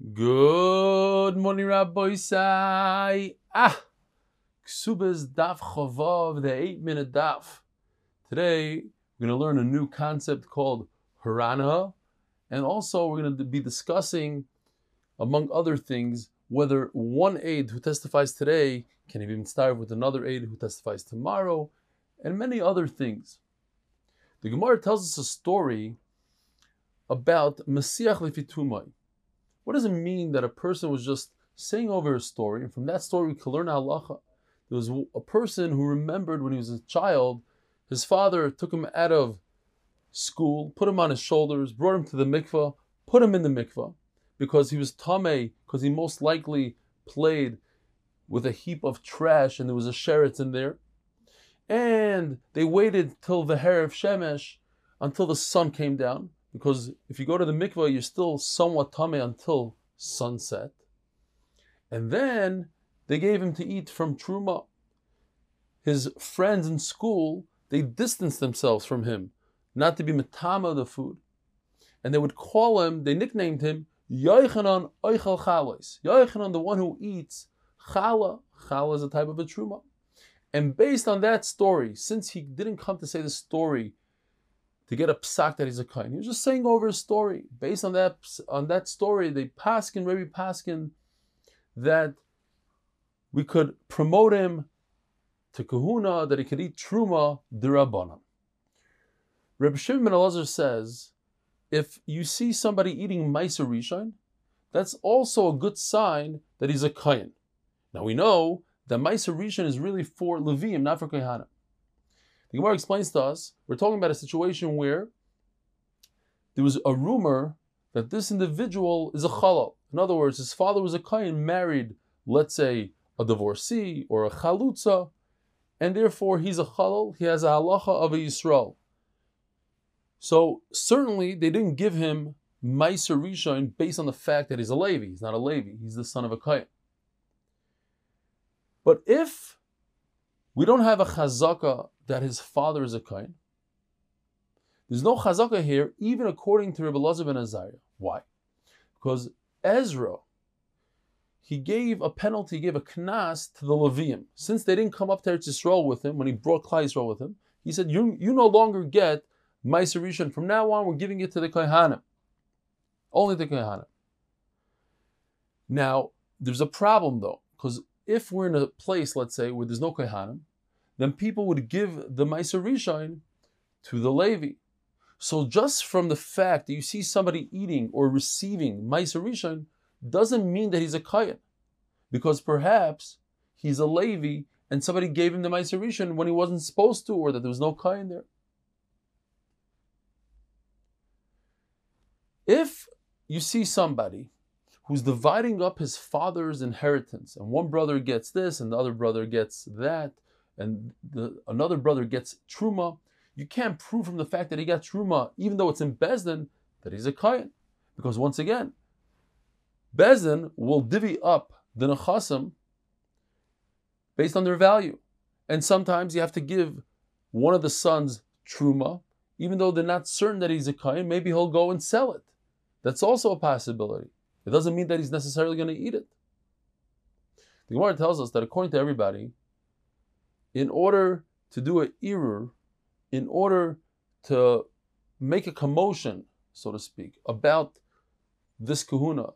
Good morning, Rabbosai. Ah, Ksubas Daf Chavav, the eight minute Daf. Today, we're going to learn a new concept called Harana, and also we're going to be discussing, among other things, whether one Eid who testifies today can even start with another Eid who testifies tomorrow, and many other things. The Gemara tells us a story about Mesiach Lefitumai. What does it mean that a person was just saying over a story, and from that story we can learn halacha? There was a person who remembered when he was a child, his father took him out of school, put him on his shoulders, brought him to the mikvah, put him in the mikvah, because he was tameh, because he most likely played with a heap of trash and there was a sheretz in there. And they waited till the hair of Shemesh, until the sun came down because if you go to the mikvah, you're still somewhat tameh until sunset. And then they gave him to eat from truma. His friends in school, they distanced themselves from him, not to be matama the food. And they would call him, they nicknamed him Yochanan Oichel Chalos. Yochanan, the one who eats chala. Chala is a type of a truma. And based on that story, since he didn't come to say the story to get a psak that he's a kohen. He was just saying over a story. Based on that on that story, they paskin, Rabbi Paskin, that we could promote him to kahuna, that he could eat truma dirabana. Reb Shimon ben Elazar says, if you see somebody eating meiser rishon, that's also a good sign that he's a kohen. Now we know that meiser rishon is really for Levium, not for Kohanim. The Gemara explains to us we're talking about a situation where there was a rumor that this individual is a chalal. In other words, his father was a kain, married, let's say, a divorcee or a chalutza, and therefore he's a chalal. He has a halacha of a yisrael. So certainly they didn't give him meiser rishon based on the fact that he's a Levi. He's not a Levi. He's the son of a kain. But if we don't have a chazaka that his father is a Kohen. There's no chazaka here, even according to Rabbi Lazar ben Azariah. Why? Because Ezra, he gave a penalty, he gave a knas to the Levium. Since they didn't come up to Eretz Yisrael with him, when he brought Klal Yisrael with him, he said, you, you no longer get Meiser Rishon. From now on, we're giving it to the Kohanim. Only the Kohanim. Now, there's a problem though, because if we're in a place, let's say, where there's no Kohanim, then people would give the Meiser Rishon to the Levi. So just from the fact that you see somebody eating or receiving Meiser Rishon doesn't mean that he's a Kayan. Because perhaps he's a Levi and somebody gave him the Meiser Rishon when he wasn't supposed to or that there was no Kayan there. If you see somebody who's dividing up his father's inheritance, and one brother gets this and the other brother gets that, and the, another brother gets truma, you can't prove from the fact that he got truma, even though it's in Bezdin, that he's a kayan. Because once again, Bezdin will divvy up the nechasim based on their value. And sometimes you have to give one of the sons truma, even though they're not certain that he's a kayan, maybe he'll go and sell it. That's also a possibility. It doesn't mean that he's necessarily going to eat it. The Gemara tells us that according to everybody, in order to do an irur, in order to make a commotion, so to speak, about this kahuna,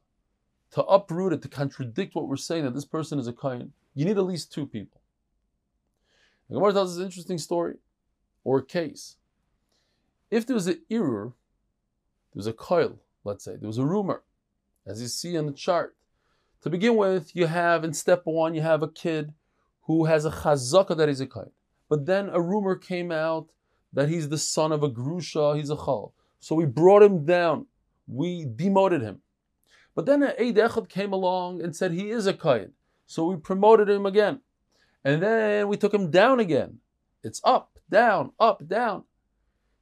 to uproot it, to contradict what we're saying that this person is a kain, you need at least two people. The Gemara tells us an interesting story or a case. If there was an irur, there was a coil, let's say, there was a rumor, as you see on the chart. To begin with, you have in step one, you have a kid who has a chazaka that he's a kain. But then a rumor came out that he's the son of a grusha, he's a chal. So we brought him down, we demoted him. But then an Eid Echad came along and said he is a kain. So we promoted him again. And then we took him down again. It's up, down, up, down.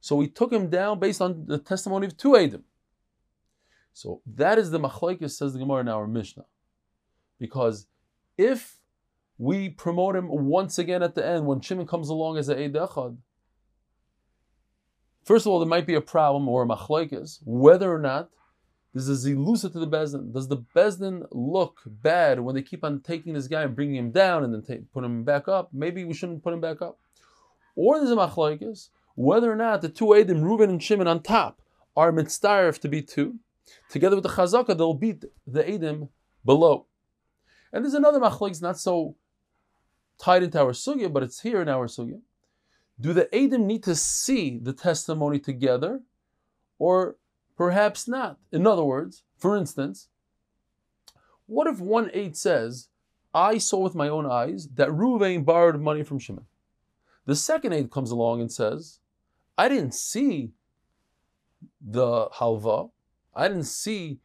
So we took him down based on the testimony of two Eidim. So that is the machlokes, says the Gemara in our Mishnah. Because if we promote him once again at the end when Shimon comes along as a Eid first of all, there might be a problem or a machlokes whether or not There's a zilusa to the bezdin. Does the bezdin look bad when they keep on taking this guy and bringing him down and then take, put him back up? Maybe we shouldn't put him back up. Or there's a machlokes whether or not the two Edim, Reuven and Shimon on top, are mitzdarif to be two. Together with the chazaka, they'll beat the Edim below. And there's another machlokes not so tied into our sugya, but it's here in our sugya. Do the Edim need to see the testimony together, or perhaps not? In other words, for instance, what if one Eid says, I saw with my own eyes that Ruvain borrowed money from Shimon? The second Eid comes along and says, I didn't see the halva, I didn't see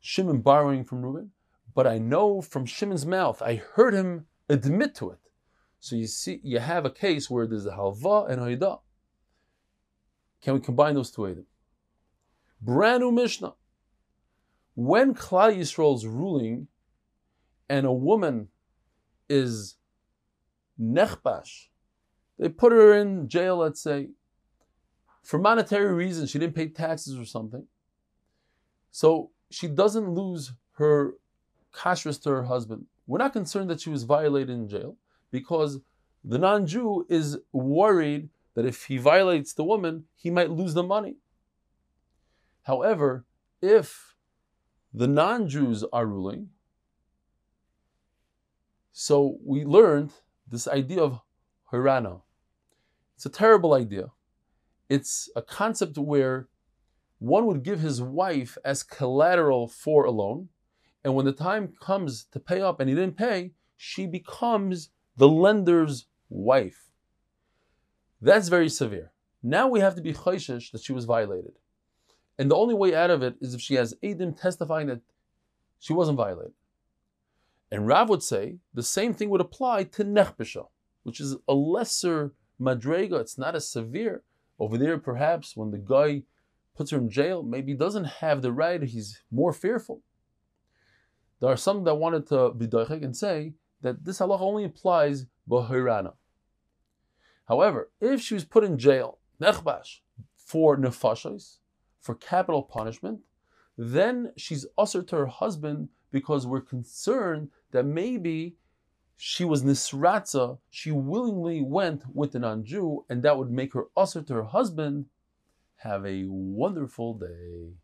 Shimon borrowing from Reuben, but I know from Shimon's mouth, I heard him admit to it. So you see, you have a case where there's a halva and a Can we combine those two items? Brand new Mishnah. When Klal is ruling, and a woman is nechbash, they put her in jail, let's say, for monetary reasons. She didn't pay taxes or something. So she doesn't lose her kashrus to her husband. We're not concerned that she was violated in jail because the non Jew is worried that if he violates the woman, he might lose the money. However, if the non Jews are ruling, so we learned this idea of hirana. It's a terrible idea. It's a concept where one would give his wife as collateral for a loan, and when the time comes to pay up and he didn't pay, she becomes the lender's wife. That's very severe. Now we have to be chayshish that she was violated. And the only way out of it is if she has Adim testifying that she wasn't violated. And Rav would say the same thing would apply to Nechbisha, which is a lesser madrega. It's not as severe. Over there, perhaps when the guy puts her in jail, maybe doesn't have the right, he's more fearful. There are some that wanted to be doichek and say that this halacha only applies b'hirana. However, if she was put in jail, nechbash, for nefashos, for capital punishment, then she's usher to her husband because we're concerned that maybe she was nisratza, she willingly went with the non-Jew, and that would make her usher to her husband. Have a wonderful day.